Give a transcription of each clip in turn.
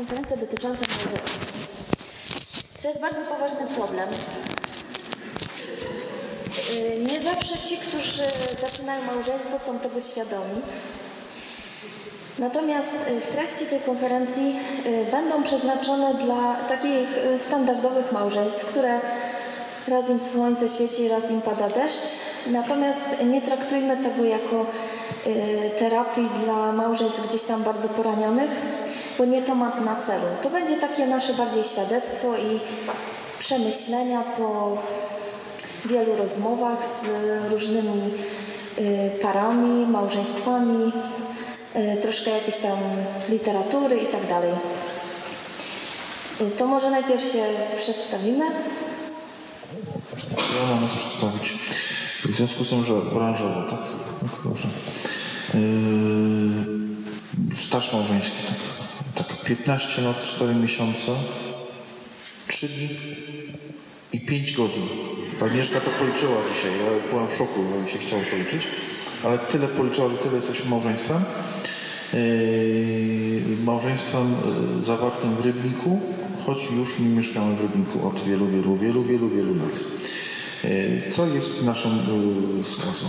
konferencja dotycząca małżeństwa. To jest bardzo poważny problem. Yy, Nie zawsze ci, którzy zaczynają małżeństwo, są tego świadomi. Natomiast y, treści tej konferencji y, będą przeznaczone dla takich y, standardowych małżeństw, które raz im słońce świeci, raz im pada deszcz. Natomiast nie traktujmy tego jako y, terapii dla małżeństw gdzieś tam bardzo poranionych, bo nie to ma na celu. To będzie takie nasze bardziej świadectwo i przemyślenia po wielu rozmowach z różnymi y, parami, małżeństwami, y, troszkę jakiejś tam literatury i tak dalej. Y, To może najpierw się przedstawimy. Ja mam przedstawić. W związku z tym, że branżowo, tak? tak dobrze. Yy, staż małżeński, tak. Tak. 15 lat, 4 miesiące, 3 dni i 5 godzin. Agnieszka to policzyła dzisiaj. Ja byłem w szoku, bo się chciało policzyć. Ale tyle policzyła, że tyle jesteśmy małżeństwem. Yy, małżeństwem yy, zawartym w Rybniku, choć już nie mieszkamy w Rybniku od wielu, wielu, wielu, wielu, wielu lat. Yy, Co jest naszą yy, skazą?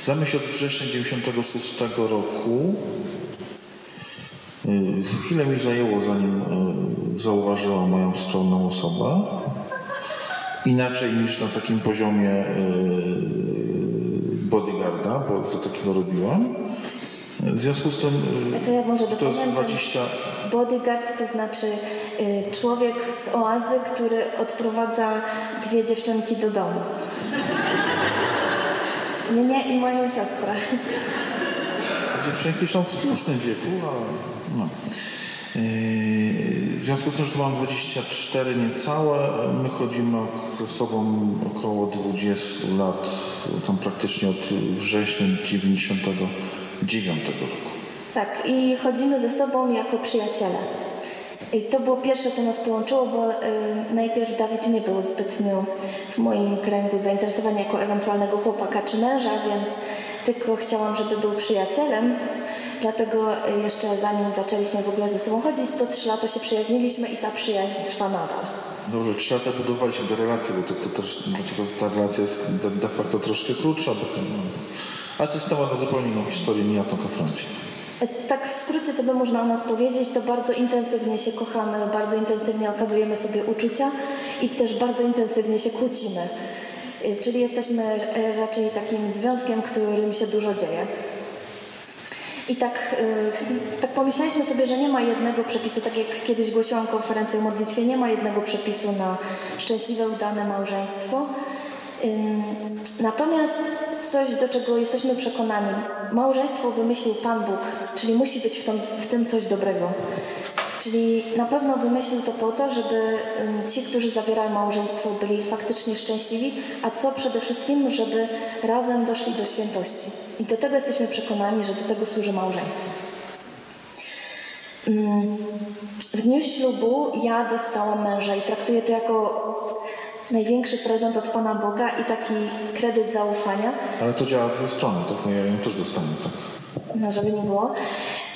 Znamy się od września 96 roku. Yy, Chwilę mi zajęło, zanim yy, zauważyła moją skromną osobę. Inaczej niż na takim poziomie yy, bodyguarda, bo to takiego robiłam. W związku z tym To ja może to jest dopowiem. ten 20, Bodyguard to znaczy y, człowiek z oazy, który odprowadza dwie dziewczynki do domu. Mnie i moją siostrę. Dziewczynki są w słusznym wieku, ale no. Yy, W związku z tym, że tu mam 24 niecałe, my chodzimy ze sobą około 20 lat, tam praktycznie od września 99 roku. Tak, i chodzimy ze sobą jako przyjaciele. I to było pierwsze, co nas połączyło, bo y, najpierw Dawid nie był zbytnio w moim kręgu zainteresowany jako ewentualnego chłopaka czy męża, więc tylko chciałam, żeby był przyjacielem. Dlatego y, jeszcze zanim zaczęliśmy w ogóle ze sobą chodzić, to trzy lata się przyjaźniliśmy i ta przyjaźń trwa nadal. Dobrze, trzy lata budowaliśmy te relacje, bo to, to też ta relacja jest de, de facto troszkę krótsza, bo to, no. ale to jest temat na zupełnie inną historię, nie na tą konferencję. Tak w skrócie, co by można o nas powiedzieć, to bardzo intensywnie się kochamy, bardzo intensywnie okazujemy sobie uczucia i też bardzo intensywnie się kłócimy. Czyli jesteśmy raczej takim związkiem, którym się dużo dzieje. I tak, y, tak pomyśleliśmy sobie, że nie ma jednego przepisu, tak jak kiedyś głosiłam konferencję o modlitwie, nie ma jednego przepisu na szczęśliwe, udane małżeństwo. Natomiast coś, do czego jesteśmy przekonani, małżeństwo wymyślił Pan Bóg, czyli musi być w tym, w tym coś dobrego. Czyli na pewno wymyślił to po to, żeby ci, którzy zawierają małżeństwo, byli faktycznie szczęśliwi, a co przede wszystkim, żeby razem doszli do świętości. I do tego jesteśmy przekonani, że do tego służy małżeństwo. Ym, W dniu ślubu ja dostałam męża i traktuję to jako największy prezent od Pana Boga i taki kredyt zaufania. Ale to działa w dwie strony, tak? No ja ją też dostanę, tak? no żeby nie było.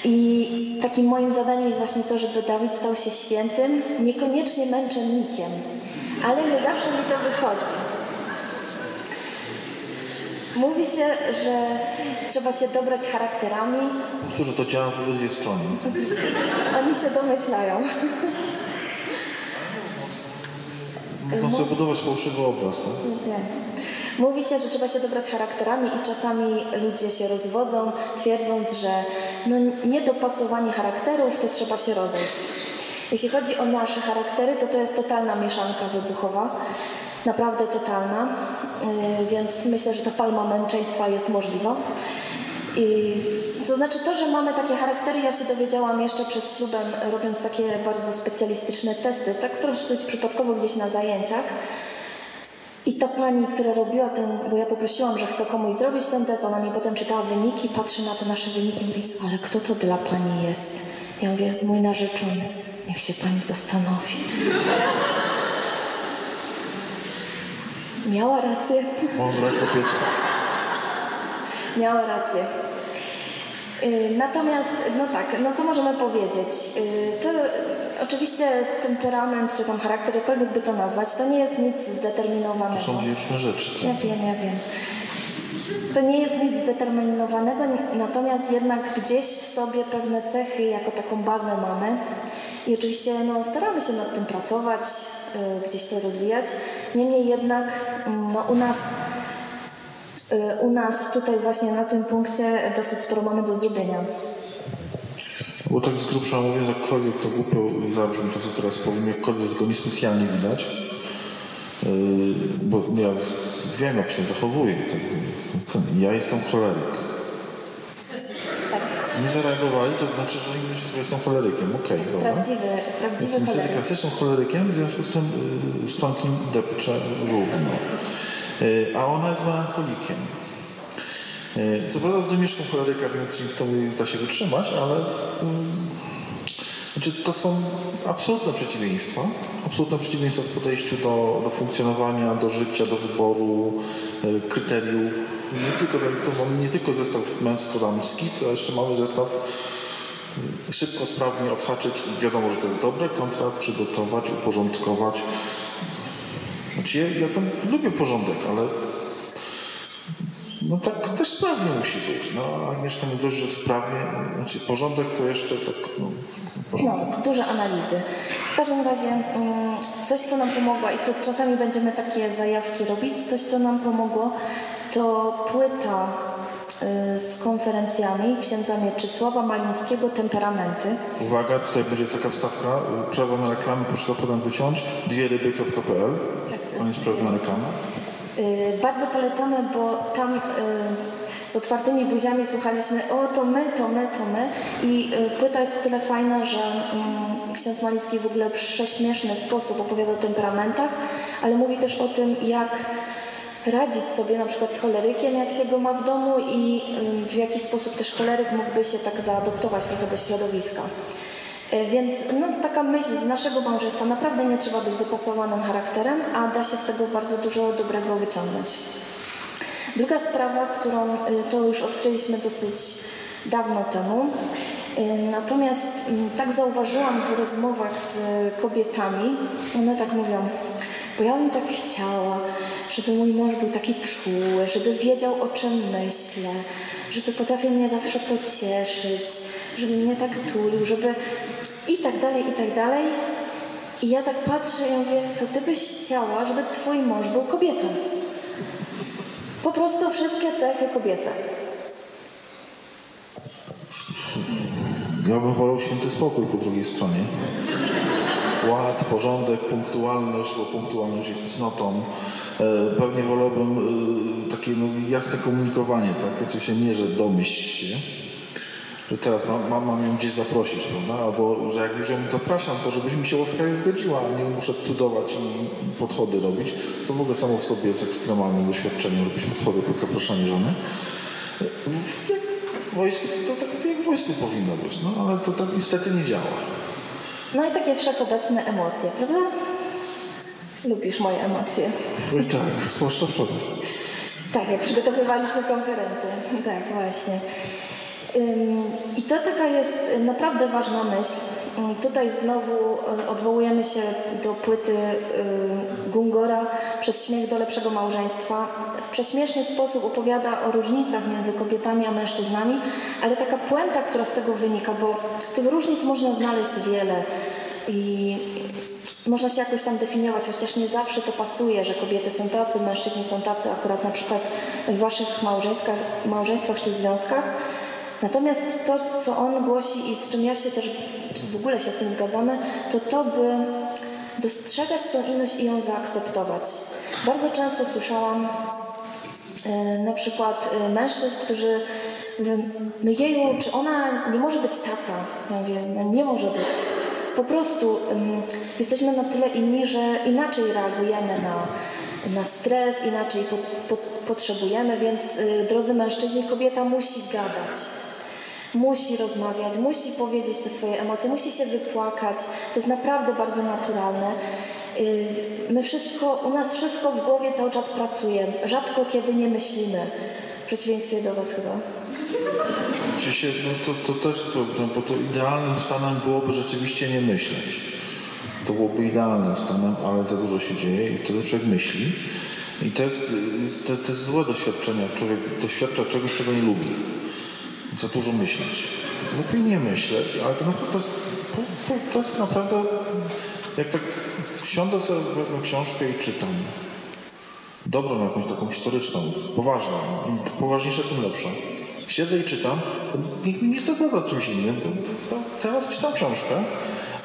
I takim moim zadaniem jest właśnie to, żeby Dawid stał się świętym, niekoniecznie męczennikiem, ale nie zawsze mi to wychodzi. Mówi się, że trzeba się dobrać charakterami. Powtórzę, to działa w obydwie strony. Oni się domyślają. Można sobie budować fałszywy obraz, tak? Nie. Mówi się, że trzeba się dobrać charakterami i czasami ludzie się rozwodzą, twierdząc, że no niedopasowanie charakterów to trzeba się rozejść. Jeśli chodzi o nasze charaktery, to to jest totalna mieszanka wybuchowa, naprawdę totalna, yy, więc myślę, że ta palma męczeństwa jest możliwa. I to znaczy to, że mamy takie charaktery, ja się dowiedziałam jeszcze przed ślubem, robiąc takie bardzo specjalistyczne testy, tak troszkę przypadkowo gdzieś na zajęciach. I ta pani, która robiła ten, bo ja poprosiłam, że chcę komuś zrobić ten test, ona mi potem czytała wyniki, patrzy na te nasze wyniki i mówi, ale kto to dla pani jest? Ja mówię, mój narzeczony. Niech się pani zastanowi. Miała rację. Mądra kobieta. Miała rację. Y, Natomiast, no tak, no co możemy powiedzieć? Y, To oczywiście temperament, czy tam charakter, jakkolwiek by to nazwać, to nie jest nic zdeterminowanego. To są dwie różne rzeczy. Ja wiem, ja wiem. To nie jest nic zdeterminowanego, natomiast jednak gdzieś w sobie pewne cechy jako taką bazę mamy. I oczywiście no, staramy się nad tym pracować, y, gdzieś to rozwijać. Niemniej jednak mm, no, u nas y, u nas tutaj właśnie na tym punkcie dosyć sporo mamy do zrobienia. Bo tak z grubsza mówiąc, jakkolwiek to głupio zabrzmi to, co teraz powiem, jakkolwiek tego niespecjalnie widać, yy, bo ja wiem, jak się zachowuję. Tak, ja jestem choleryk. Tak, Nie zareagowali, to znaczy, że oni myślą, że jestem cholerykiem. Okej, dobra. prawdziwy, prawdziwy Jestem choleryk. klasycznym cholerykiem, w związku z tym yy, stonkiem depczę równo. Yy, a ona jest melancholikiem. Yy, Co prawda z domieszką choleryka, więc dzięki temu da się wytrzymać, ale mm, znaczy to są absolutne przeciwieństwa. Absolutne przeciwieństwa w podejściu do, do funkcjonowania, do życia, do wyboru, yy, kryteriów. Nie tylko, to mamy nie tylko zestaw męsko-damski, to jeszcze mamy zestaw szybko, sprawnie odhaczyć i wiadomo, że to jest dobre, kontra przygotować, uporządkować. Ja, tam lubię porządek, ale no tak też sprawnie musi być. No, a Agnieszka nie dość, że sprawnie, znaczy porządek to jeszcze tak, no, porządek. No, duże analizy. W każdym razie mm, coś, co nam pomogło, i to czasami będziemy takie zajawki robić, coś, co nam pomogło, to płyta z konferencjami księdza Mieczysława Malińskiego Temperamenty. Uwaga, tutaj będzie taka wstawka, y, przerwa na reklamę, proszę to potem wyciąć, dwieryby.pl, Tak, to jest przerwa na reklamę. Y, Bardzo polecamy, bo tam y, z otwartymi buziami słuchaliśmy o to my, to my, to my i y, płyta jest tyle fajna, że mm, ksiądz Maliński w ogóle w prześmieszny sposób opowiada o temperamentach, ale mówi też o tym, jak radzić sobie na przykład z cholerykiem, jak się go ma w domu i w jaki sposób też choleryk mógłby się tak zaadoptować trochę do środowiska. E, Więc no, taka myśl z naszego małżeństwa, naprawdę nie trzeba być dopasowanym charakterem, a da się z tego bardzo dużo dobrego wyciągnąć. Druga sprawa, którą y, to już odkryliśmy dosyć dawno temu, y, natomiast mm, tak zauważyłam w rozmowach z kobietami, one tak mówią, bo ja bym tak chciała, żeby mój mąż był taki czuły, żeby wiedział o czym myślę, żeby potrafił mnie zawsze pocieszyć, żeby mnie tak tulił, żeby i tak dalej, i tak dalej. I ja tak patrzę i mówię, to ty byś chciała, żeby twój mąż był kobietą. Po prostu wszystkie cechy kobiece. Ja bym wolał święty spokój po drugiej stronie. Ład, porządek, punktualność, bo punktualność jest cnotą. E, Pewnie wolałbym e, takie no, jasne komunikowanie, tak? Czy się nie, że domyśl się, że teraz mam, mam, ją gdzieś zaprosić, prawda? Albo, że jak już ją zapraszam, to żebyś mi się łaskawie zgodziła, a nie muszę cudować i podchody robić, co w ogóle samo w sobie jest ekstremalnym doświadczeniem, robić podchody pod zapraszanie żony. Jak w wojsku, to, to tak jak w wojsku powinno być, no ale to tak niestety nie działa. No i takie wszechobecne emocje, prawda? Lubisz moje emocje. No i tak, zwłaszcza wczoraj. Tak, jak przygotowywaliśmy konferencję. Tak, właśnie. I to taka jest naprawdę ważna myśl. Ym, Tutaj znowu y, odwołujemy się do płyty y, Gungora Przez śmiech do lepszego małżeństwa. W prześmieszny sposób opowiada o różnicach między kobietami a mężczyznami, ale taka puenta, która z tego wynika, bo tych różnic można znaleźć wiele i można się jakoś tam definiować, chociaż nie zawsze to pasuje, że kobiety są tacy, mężczyźni są tacy, akurat na przykład w waszych małżeństwach, małżeństwach czy związkach. Natomiast to, co on głosi i z czym ja się też w ogóle się z tym zgadzamy, to to, by dostrzegać tą inność i ją zaakceptować. Bardzo często słyszałam e, na przykład e, mężczyzn, którzy mówią, no jeju, czy ona nie może być taka? Ja mówię, no nie może być. Po prostu jesteśmy na tyle inni, że inaczej reagujemy na, na stres, inaczej po, po, potrzebujemy, więc y, drodzy mężczyźni, kobieta musi gadać. Musi rozmawiać, musi powiedzieć te swoje emocje, musi się wypłakać. To jest naprawdę bardzo naturalne. Y, My wszystko, u nas wszystko w głowie cały czas pracuje. Rzadko kiedy nie myślimy. W przeciwieństwie do Was chyba. Oczywiście no to, to też problem, bo to idealnym stanem byłoby rzeczywiście nie myśleć. To byłoby idealnym stanem, ale za dużo się dzieje i wtedy człowiek myśli. I to jest, to, to jest złe doświadczenie, człowiek doświadcza czegoś, czego nie lubi. Za dużo myśleć. Lepiej nie myśleć, ale to naprawdę to jest, to, to, jest naprawdę, jak tak siądę sobie, wezmę książkę i czytam. Dobrą jakąś taką historyczną, poważną. Im poważniejsze, tym lepsze. Siedzę i czytam, nikt mi nie zagada czymś innym. Teraz czytam książkę,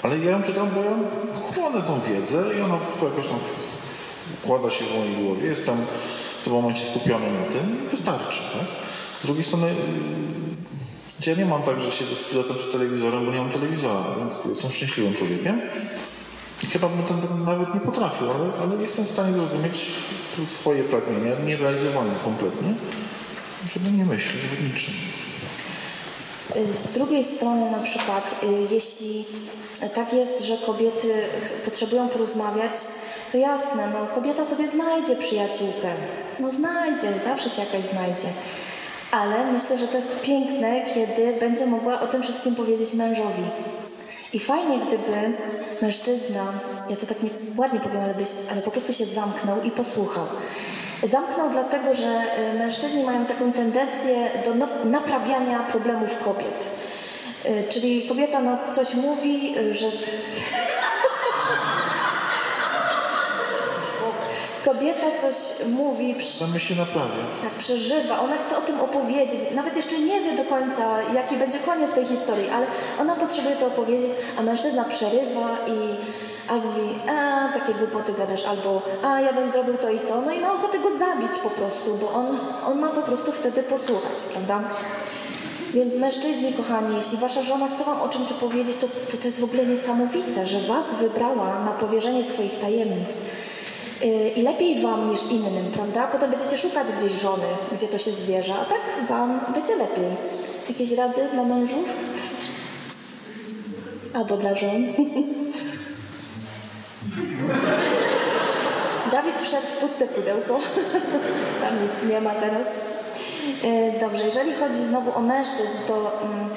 ale ja ją czytam, bo ja chłonę tą wiedzę i ona jakoś tam układa się w mojej głowie. Jestem w tym momencie skupiony na tym i wystarczy. Tak? Z drugiej strony yy, ja nie mam tak, że siedzę z pilotem przed telewizorem, bo nie mam telewizora, więc jestem szczęśliwym człowiekiem. I chyba bym ten nawet nie potrafił, ale, ale jestem w stanie zrozumieć swoje pragnienia, nierealizowane kompletnie, żeby nie myśleć o niczym. Z drugiej strony na przykład, y, jeśli tak jest, że kobiety potrzebują porozmawiać, to jasne, no kobieta sobie znajdzie przyjaciółkę. No znajdzie, zawsze się jakaś znajdzie. Ale myślę, że to jest piękne, kiedy będzie mogła o tym wszystkim powiedzieć mężowi. I fajnie, gdyby mężczyzna, ja to tak nie, ładnie powiem, ale, byś, ale po prostu się zamknął i posłuchał. Zamknął dlatego, że y, mężczyźni mają taką tendencję do naprawiania problemów kobiet. Y, czyli kobieta no, coś mówi, y, że. Kobieta coś mówi, Same się naprawia. tak przeżywa, ona chce o tym opowiedzieć, nawet jeszcze nie wie do końca, jaki będzie koniec tej historii, ale ona potrzebuje to opowiedzieć, a mężczyzna przerywa i a mówi, a takie głupoty gadasz, albo a ja bym zrobił to i to, no i ma ochotę go zabić po prostu, bo on, on ma po prostu wtedy posłuchać, prawda? Więc mężczyźni, kochani, jeśli wasza żona chce wam o czymś opowiedzieć, to, to to jest w ogóle niesamowite, że was wybrała na powierzenie swoich tajemnic. Yy, I lepiej wam niż innym, prawda? Potem będziecie szukać gdzieś żony, gdzie to się zwierza, a tak wam będzie lepiej. Jakieś rady dla mężów? Albo dla żon? Dawid wszedł w puste pudełko. Tam nic nie ma teraz. Yy, Dobrze, jeżeli chodzi znowu o mężczyzn, to mm,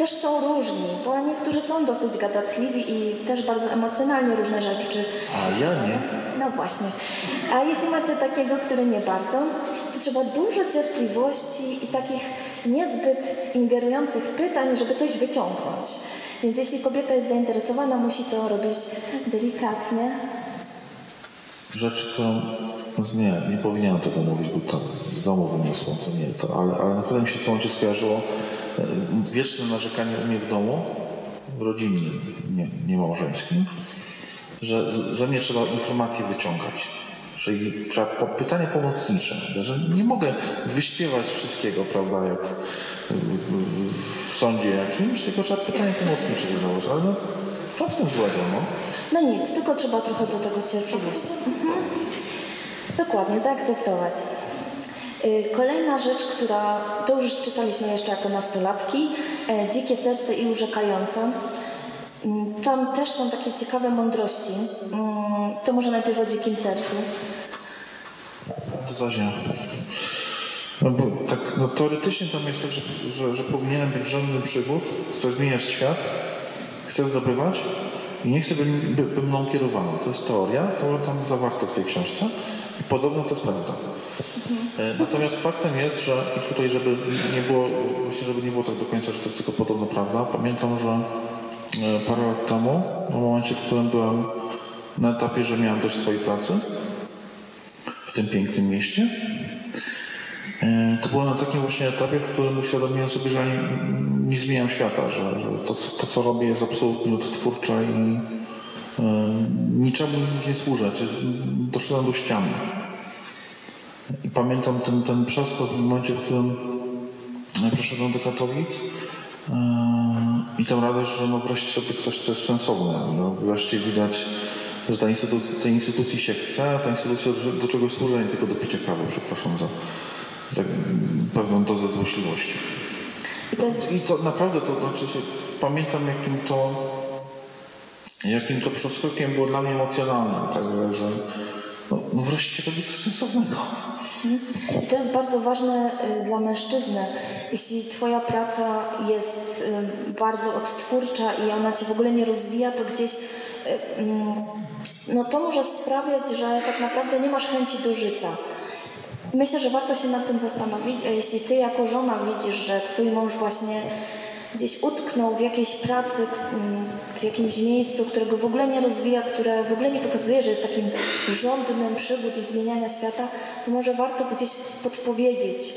też są różni, bo niektórzy są dosyć gadatliwi i też bardzo emocjonalnie różne rzeczy. A ja nie. No właśnie. A jeśli macie takiego, który nie bardzo, to trzeba dużo cierpliwości i takich niezbyt ingerujących pytań, żeby coś wyciągnąć. Więc jeśli kobieta jest zainteresowana, musi to robić delikatnie. Rzecz, którą no nie, nie powinienem tego mówić, bo to z domu wyniosło, to nie to, ale, ale naprawdę mi się tym momencie skojarzyło e, wieczne narzekanie u mnie w domu, w rodzinnym, nie, nie małżeńskim, że ze mnie trzeba informacje wyciągać. Czyli trzeba po, pomocnicze, że nie mogę wyśpiewać wszystkiego, prawda, jak w sądzie jakimś, tylko trzeba pytanie pomocnicze zadawać, ale no, co w tym złego, no? No nic, tylko trzeba trochę do tego cierpliwości. Mhm. Dokładnie, zaakceptować. Y, Kolejna rzecz, która to już czytaliśmy jeszcze jako nastolatki, e, Dzikie serce i urzekające. Mm, Tam też są takie ciekawe mądrości. Mm, To może najpierw o dzikim sercu. Ja. No bo tak, no teoretycznie tam jest tak, że, że, że powinienem być żądnym przygód, chcę zmieniać świat, chcę zdobywać i nie chcę, by, by, mną kierowano. To jest teoria, to tam zawarte w tej książce i podobno to jest prawda. E, Natomiast faktem jest, że i tutaj, żeby nie było, właśnie żeby nie było tak do końca, że to jest tylko podobno prawda, pamiętam, że e, parę lat temu, w momencie, w którym byłem na etapie, że miałem dość swojej pracy, w tym pięknym mieście. E, To było na takim właśnie etapie, w którym uświadomiłem sobie, że nie, zmieniam świata, że, że to, to, co robię jest absolutnie odtwórcze i e, niczemu już nie służę. Czy doszedłem do ściany. I pamiętam ten, ten przeskok w momencie, w którym e, przeszedłem do Katowic i tę radość, że no wreszcie robię coś, co jest sensowne. No, wreszcie widać, że ta instytucja, tej instytucji się chce, a ta instytucja do, do czegoś służy, a nie tylko do picia kawy, przepraszam za, za pewną dozę złośliwości. I to jest I to naprawdę, to znaczy się, pamiętam jakim to, jakim to przeskokiem było dla mnie emocjonalnym, także, że no, no wreszcie robię coś sensownego. I to jest bardzo ważne y, dla mężczyzny. Jeśli Twoja praca jest y, bardzo odtwórcza i ona Cię w ogóle nie rozwija, to gdzieś y, mm, no to może sprawiać, że tak naprawdę nie masz chęci do życia. Myślę, że warto się nad tym zastanowić, a jeśli Ty jako żona widzisz, że Twój mąż właśnie gdzieś utknął w jakiejś pracy, mm, w jakimś miejscu, którego w ogóle nie rozwija, które w ogóle nie pokazuje, że jest takim żądnym przygód i zmieniania świata, to może warto gdzieś podpowiedzieć.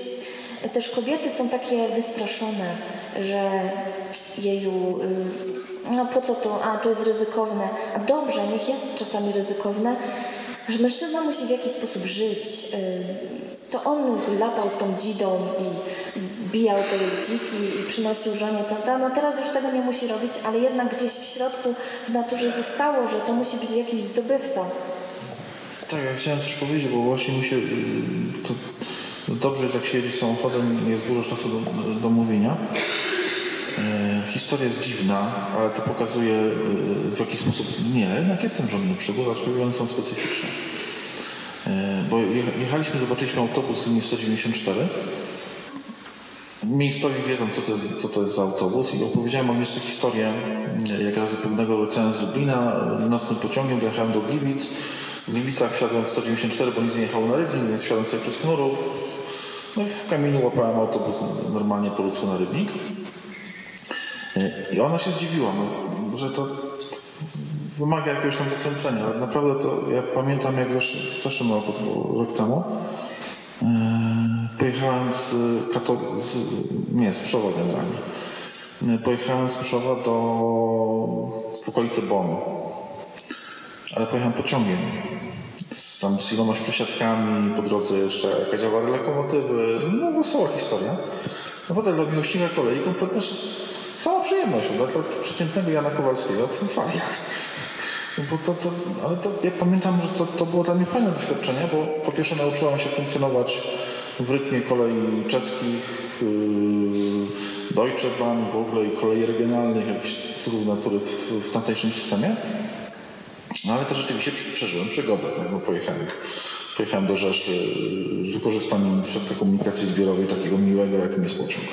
Też kobiety są takie wystraszone, że jeju, y, no po co to, a to jest ryzykowne. A dobrze, niech jest czasami ryzykowne, że mężczyzna musi w jakiś sposób żyć. y, To on latał z tą dzidą i zbijał te dziki i przynosił żonie, prawda? No teraz już tego nie musi robić, ale jednak gdzieś w środku w naturze zostało, że to musi być jakiś zdobywca. Tak, ja chciałem coś powiedzieć, bo właśnie mi się, y, to, no dobrze jak się jedzie samochodem, jest dużo czasu do, do mówienia. E, historia jest dziwna, ale to pokazuje y, w jaki sposób, nie, jednak jestem żądny przygód, aczkolwiek one są specyficzne. E, bo jecha- jechaliśmy, zobaczyliśmy autobus linii 194. Miejscowi wiedzą, co to, jest, co to jest za autobus i opowiedziałem wam jeszcze historię, jak razy pewnego wracałem z Lublina, nocnym pociągiem dojechałem do Gliwic. W Gliwicach wsiadłem w 194, bo nic nie jechało na Rybnik, więc wsiadłem sobie przez Knurów. No i w kamieniu łapałem autobus normalnie po ludzku na Rybnik. I ona się zdziwiła, no, że to wymaga jakiegoś tam zakręcenia, ale naprawdę to ja pamiętam jak w zesz- w zeszłym roku, rok temu, e, pojechałem z, Kato- z nie, z Pszowa generalnie. E, Pojechałem z Pszowa do w okolice Bonu, ale pojechałem pociągiem. Z, tam z przesiadkami, po drodze jeszcze jakaś awaria lokomotywy, no wesoła historia. Naprawdę dla miłośnika kolei kompletnie cała przyjemność, dla, dla przeciętnego Jana Kowalskiego. No Bo to, to, ale to, ja pamiętam, że to, to było dla mnie fajne doświadczenie, bo po pierwsze nauczyłam się funkcjonować w rytmie kolei czeskich, yy, Deutsche Bahn w ogóle i kolei regionalnych, jakichś cudów natury w, w tamtejszym systemie. No ale to rzeczywiście przeżyłem przygodę, tak? bo pojechałem, pojechałem do Rzeszy z wykorzystaniem środka komunikacji zbiorowej takiego miłego, jakim jest pociąg.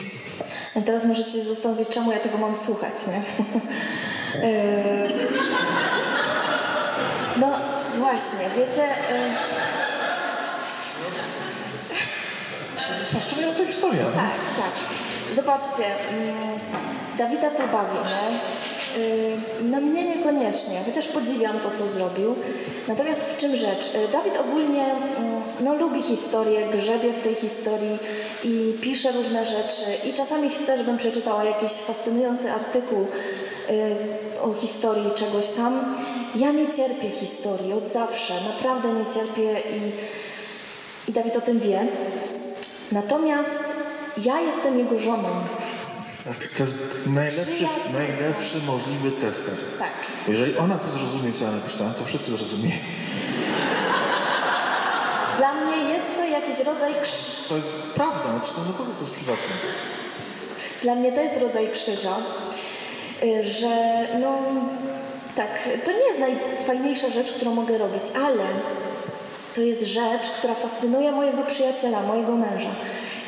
Teraz możecie się zastanowić, czemu ja tego mam słuchać, nie? Yy, no właśnie, wiecie, Fascynująca historia. no. tak, tak. Zobaczcie, mm, Dawida to bawi, nie? No mnie niekoniecznie, chociaż podziwiam to, co zrobił. Natomiast w czym rzecz? Yy, Dawid ogólnie mm, no, lubi historię, grzebie w tej historii i pisze różne rzeczy i czasami chce, żebym przeczytała jakiś fascynujący artykuł yy, o historii czegoś tam. Ja nie cierpię historii od zawsze, naprawdę nie cierpię i, i Dawid o tym wie. Natomiast ja jestem jego żoną. To jest najlepszy, najlepszy możliwy tester. Tak. Jeżeli ona to zrozumie, co ja napisałem, to wszyscy zrozumieją. Dla mnie jest to jakiś rodzaj krzyż. To jest prawda, znaczy to naprawdę to jest przydatne. Dla mnie to jest rodzaj krzyża, y, że no tak, to nie jest najfajniejsza rzecz, którą mogę robić, ale to jest rzecz, która fascynuje mojego przyjaciela, mojego męża.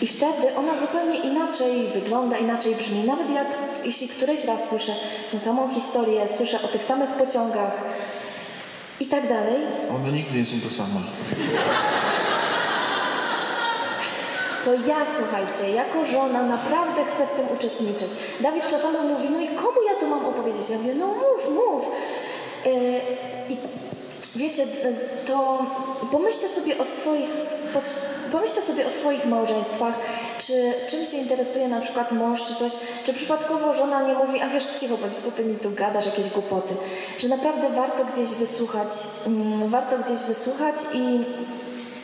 I wtedy ona zupełnie inaczej wygląda, inaczej brzmi. Nawet jak jeśli któryś raz słyszę tę samą historię, słyszę o tych samych pociągach i tak dalej, One nigdy nie są to same. to ja, słuchajcie, jako żona naprawdę chcę w tym uczestniczyć. Dawid czasami mówi, no i komu ja to mam opowiedzieć? Ja mówię, no mów, mów. Yy, I wiecie, to pomyślcie sobie o swoich, pomyślcie sobie o swoich małżeństwach, czy czym się interesuje na przykład mąż, czy coś, czy przypadkowo żona nie mówi, a wiesz, cicho bądź, co ty mi tu gadasz, jakieś głupoty. Że naprawdę warto gdzieś wysłuchać, mm, warto gdzieś wysłuchać i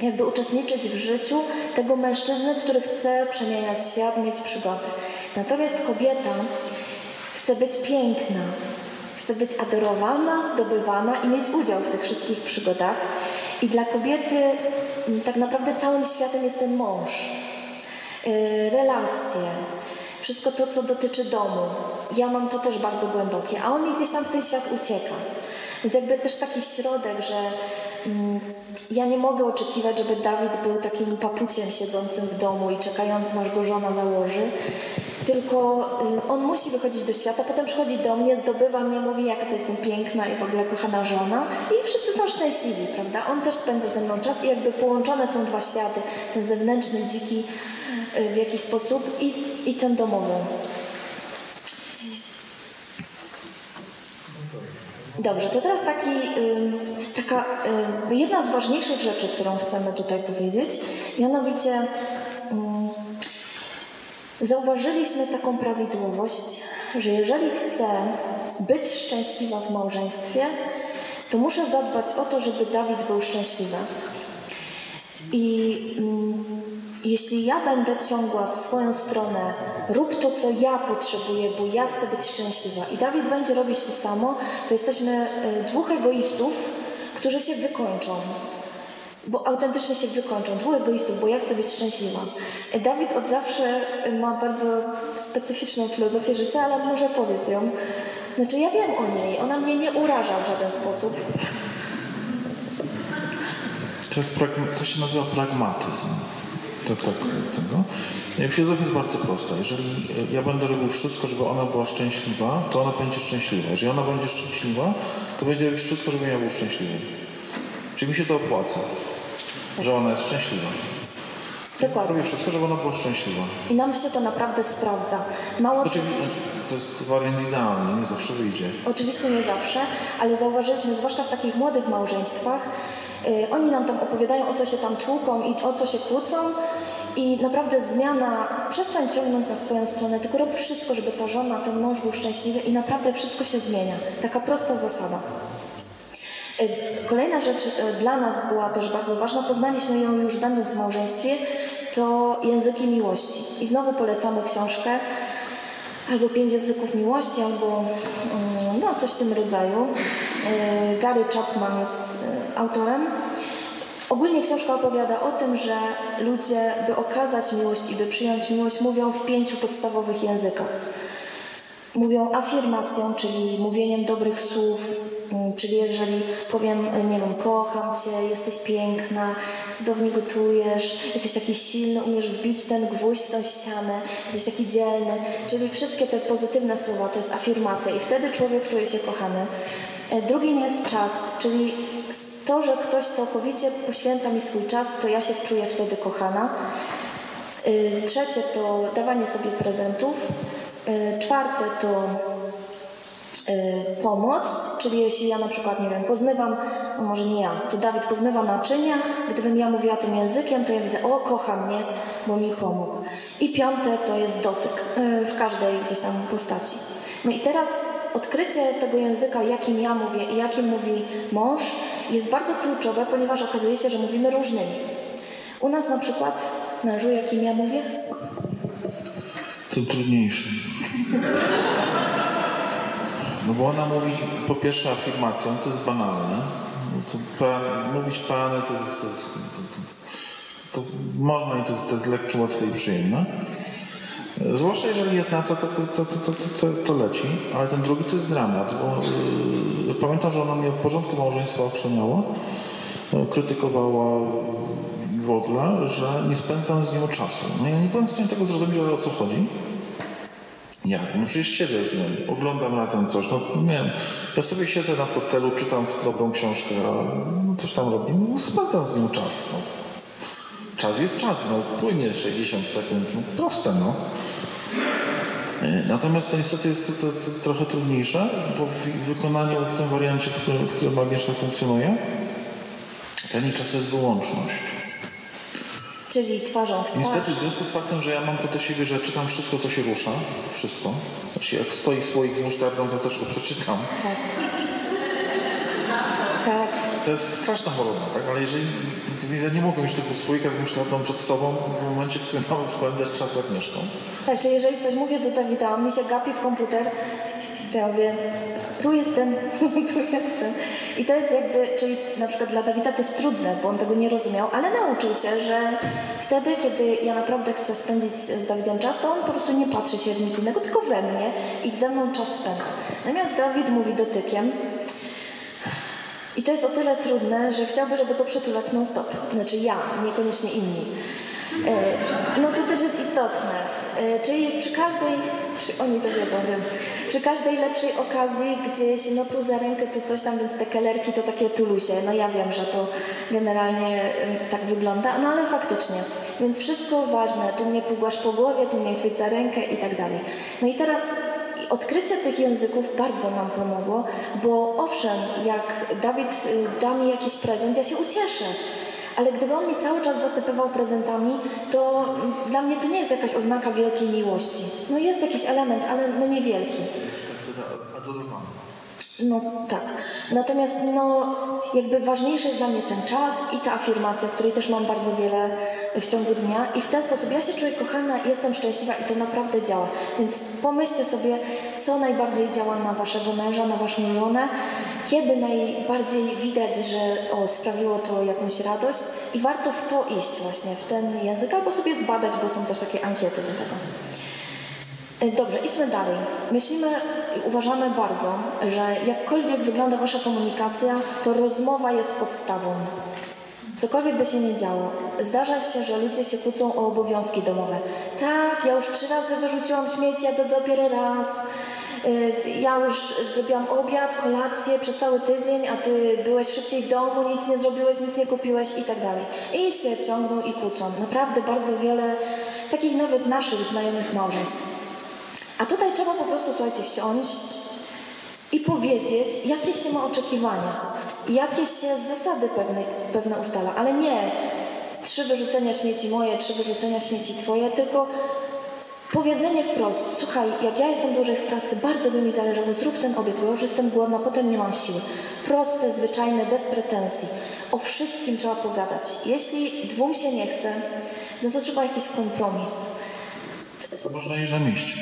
jakby uczestniczyć w życiu tego mężczyzny, który chce przemieniać świat, mieć przygody. Natomiast kobieta chce być piękna, chce być adorowana, zdobywana i mieć udział w tych wszystkich przygodach. I dla kobiety tak naprawdę całym światem jest ten mąż. Yy, relacje, wszystko to, co dotyczy domu. Ja mam to też bardzo głębokie, a on mi gdzieś tam w ten świat ucieka. Więc jakby też taki środek, że ja nie mogę oczekiwać, żeby Dawid był takim papuciem siedzącym w domu i czekającym, aż go żona założy. Tylko y, on musi wychodzić do świata, potem przychodzi do mnie, zdobywa mnie, mówi, jaka to jestem piękna i w ogóle kochana żona. I wszyscy są szczęśliwi, prawda? On też spędza ze mną czas i jakby połączone są dwa światy. Ten zewnętrzny, dziki y, w jakiś sposób i, i ten domowy. Dobrze, to teraz taki, taka jedna z ważniejszych rzeczy, którą chcemy tutaj powiedzieć, mianowicie zauważyliśmy taką prawidłowość, że jeżeli chcę być szczęśliwa w małżeństwie, to muszę zadbać o to, żeby Dawid był szczęśliwy. I jeśli ja będę ciągła w swoją stronę, rób to, co ja potrzebuję, bo ja chcę być szczęśliwa, i Dawid będzie robić to samo, to jesteśmy e, dwóch egoistów, którzy się wykończą. Bo autentycznie się wykończą. Dwóch egoistów, bo ja chcę być szczęśliwa. E, Dawid od zawsze ma bardzo specyficzną filozofię życia, ale może powiedz ją. Znaczy, ja wiem o niej. Ona mnie nie uraża w żaden sposób. To, jest, to się nazywa pragmatyzm to, tak, tego. Filozofia jest bardzo prosta. Jeżeli ja będę robił wszystko, żeby ona była szczęśliwa, to ona będzie szczęśliwa. Jeżeli ona będzie szczęśliwa, to będzie robić wszystko, żeby ja był szczęśliwy. Czyli mi się to opłaca, że ona jest szczęśliwa. Dokładnie. Robię wszystko, żeby ona była szczęśliwa. I nam się to naprawdę sprawdza. Mało znaczy, znaczy, to jest wariant idealny, nie zawsze wyjdzie. Oczywiście nie zawsze, ale zauważyliśmy, zwłaszcza w takich młodych małżeństwach, yy, oni nam tam opowiadają, o co się tam tłuką i o co się kłócą, i naprawdę zmiana, przestań ciągnąć na swoją stronę, tylko rób wszystko, żeby ta żona, ten mąż był szczęśliwy i naprawdę wszystko się zmienia. Taka prosta zasada. E, kolejna rzecz e, dla nas była też bardzo ważna, poznaliśmy ją już będąc w małżeństwie, to języki miłości. I znowu polecamy książkę albo Pięć języków miłości, albo mm, no, coś w tym rodzaju. E, Gary Chapman jest autorem. Ogólnie książka opowiada o tym, że ludzie, by okazać miłość i by przyjąć miłość, mówią w pięciu podstawowych językach. Mówią afirmacją, czyli mówieniem dobrych słów, czyli jeżeli powiem, nie wiem, kocham Cię, jesteś piękna, cudownie gotujesz, jesteś taki silny, umiesz wbić ten gwóźdź w tą ścianę, jesteś taki dzielny, czyli wszystkie te pozytywne słowa to jest afirmacja i wtedy człowiek czuje się kochany. E, drugim jest czas, czyli to, że ktoś całkowicie poświęca mi swój czas, to ja się czuję wtedy kochana. Y, trzecie to dawanie sobie prezentów. Czwarte to pomoc, czyli jeśli ja na przykład, nie wiem, pozmywam, no może nie ja, to Dawid pozmywa naczynia, gdybym ja mówiła tym językiem, to ja widzę, o, kocha mnie, bo mi pomógł. I piąte to jest dotyk w każdej gdzieś tam postaci. No i teraz odkrycie tego języka, jakim ja mówię i jakim mówi mąż, jest bardzo kluczowe, ponieważ okazuje się, że mówimy różnymi. U nas na przykład, mężu, jakim ja mówię? Tym trudniejszym. No bo ona mówi po pierwsze afirmacją, to jest banalne. To pan, mówić pany to, to, to, to, można i to, jest lekkie, łatwe i przyjemne. Zwłaszcza jeżeli jest na co, to, to, to, to, to, leci, ale ten drugi to jest dramat, bo yy, pamiętam, że ona mnie w porządku małżeństwa ochrzaniała, yy, krytykowała w ogóle, że nie spędzam z nią czasu. No ja nie byłem w stanie tego zrozumieć, ale o co chodzi. Jak? No przecież siedzę z nią, oglądam razem coś, no nie wiem, ja sobie siedzę na fotelu, czytam dobrą książkę, no, coś tam robię, no spędzam z nią czas. No. Czas jest czas, no płynie 60 sekund, no, proste no. E, natomiast to niestety jest to, to, to trochę trudniejsze, bo w wykonaniu w tym wariancie, w którym, w którym Agnieszka funkcjonuje, ten czas jest wyłączność. Czyli twarzą w twarz. Niestety w związku z faktem, że ja mam to do siebie, że czytam wszystko, co się rusza, wszystko. Znaczy jak stoi słoik z musztardą, to też go przeczytam. Tak. Tak. To jest straszna choroba, tak? Ale jeżeli ja nie mogę mieć tego słoika z musztardą przed sobą w momencie, w którym mamy spędzać czas z Agnieszką. Tak, czy jeżeli coś mówię do Dawida, on mi się gapi w komputer, to ja mówię, tu jestem, tu jestem. I to jest jakby, czyli na przykład dla Dawida to jest trudne, bo on tego nie rozumiał, ale nauczył się, że wtedy, kiedy ja naprawdę chcę spędzić z Dawidem czas, to on po prostu nie patrzy się w nic innego, tylko we mnie i ze mną czas spędza. Natomiast Dawid mówi dotykiem, I to jest o tyle trudne, że chciałby, żeby go przytulać non-stop. Znaczy ja, niekoniecznie inni. E, no to też jest istotne. E, czyli przy każdej, przy, oni to wiedzą, wiem, przy każdej lepszej okazji gdzieś, no tu za rękę, tu coś tam, więc te kelerki to takie tulusie. No ja wiem, że to generalnie tak wygląda, no ale faktycznie. Więc wszystko ważne, tu mnie pogłasz po głowie, tu mnie chwyć za rękę i tak dalej. No i teraz odkrycie tych języków bardzo nam pomogło, bo owszem, jak Dawid y, da mi jakiś prezent, ja się ucieszę. Ale gdyby on mi cały czas zasypywał prezentami, to dla mnie to nie jest jakaś oznaka wielkiej miłości. No jest jakiś element, ale no niewielki. No tak. Natomiast no, jakby ważniejszy jest dla mnie ten czas i ta afirmacja, której też mam bardzo wiele w ciągu dnia. I w ten sposób ja się czuję kochana, jestem szczęśliwa i to naprawdę działa. Więc pomyślcie sobie, co najbardziej działa na waszego męża, na waszą żonę, kiedy najbardziej widać, że o, sprawiło to jakąś radość i warto w to iść właśnie, w ten język, albo sobie zbadać, bo są też takie ankiety do tego. E, dobrze, idźmy dalej. Myślimy i uważamy bardzo, że jakkolwiek wygląda Wasza komunikacja, to rozmowa jest podstawą. Cokolwiek by się nie działo, zdarza się, że ludzie się kłócą o obowiązki domowe. Tak, ja już trzy razy wyrzuciłam śmieci, a to dopiero raz. E, ja już zrobiłam obiad, kolację przez cały tydzień, a ty byłeś szybciej w domu, nic nie zrobiłeś, nic nie kupiłeś i tak dalej. I się ciągną i kłócą. Naprawdę bardzo wiele takich nawet naszych znajomych małżeństw. A tutaj trzeba po prostu, słuchajcie, siąść i powiedzieć, jakie się ma oczekiwania, jakie się zasady pewne, pewne ustala, ale nie trzy wyrzucenia śmieci moje, trzy wyrzucenia śmieci twoje, tylko powiedzenie wprost, słuchaj, jak ja jestem dłużej w pracy, bardzo by mi zależało, zrób ten obiad, bo ja już jestem głodna, potem nie mam siły. Proste, zwyczajne, bez pretensji. O wszystkim trzeba pogadać. Jeśli dwóm się nie chce, no to trzeba jakiś kompromis. To można jeść na mieście.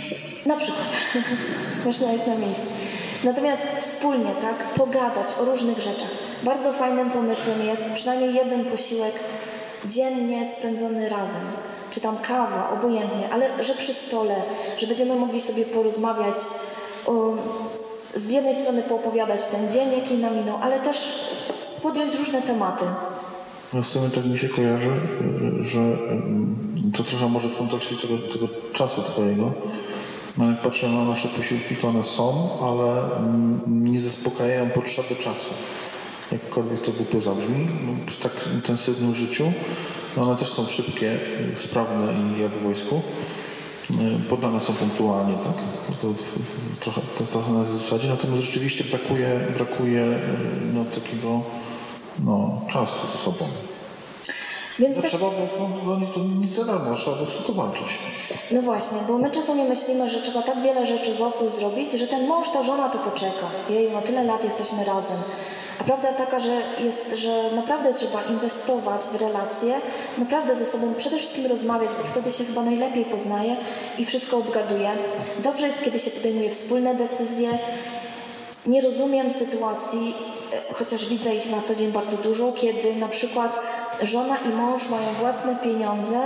Na przykład. można jeść na miejscu. Natomiast wspólnie, tak, pogadać o różnych rzeczach. Bardzo fajnym pomysłem jest przynajmniej jeden posiłek dziennie spędzony razem. Czy tam kawa, obojętnie, ale że przy stole, że będziemy mogli sobie porozmawiać, z jednej strony poopowiadać ten dzień, jaki nam minął, ale też podjąć różne tematy. No w sumie tak mi się kojarzy, że to trochę może w kontekście tego, tego czasu Twojego. No jak patrzę na nasze posiłki, to one są, ale nie zaspokajają potrzeby czasu. Jakkolwiek to głupio zabrzmi, no, przy tak intensywnym życiu, no one też są szybkie, sprawne i jak w wojsku. Podane są punktualnie, tak? To, trochę, to trochę na zasadzie, natomiast rzeczywiście brakuje, brakuje no, takiego no, czasu z sobą. Więc no też... trzeba, bo no, to nic za darmo, trzeba po prostu walczyć. No właśnie, bo my czasami myślimy, że trzeba tak wiele rzeczy wokół zrobić, że ten mąż, ta żona to poczeka. Jej, no tyle lat jesteśmy razem. A prawda taka, że jest, że naprawdę trzeba inwestować w relacje, naprawdę ze sobą przede wszystkim rozmawiać, bo wtedy się chyba najlepiej poznaje i wszystko obgaduje. Dobrze jest, kiedy się podejmuje wspólne decyzje. Nie rozumiem sytuacji, e, chociaż widzę ich na co dzień bardzo dużo, kiedy na przykład żona i mąż mają własne pieniądze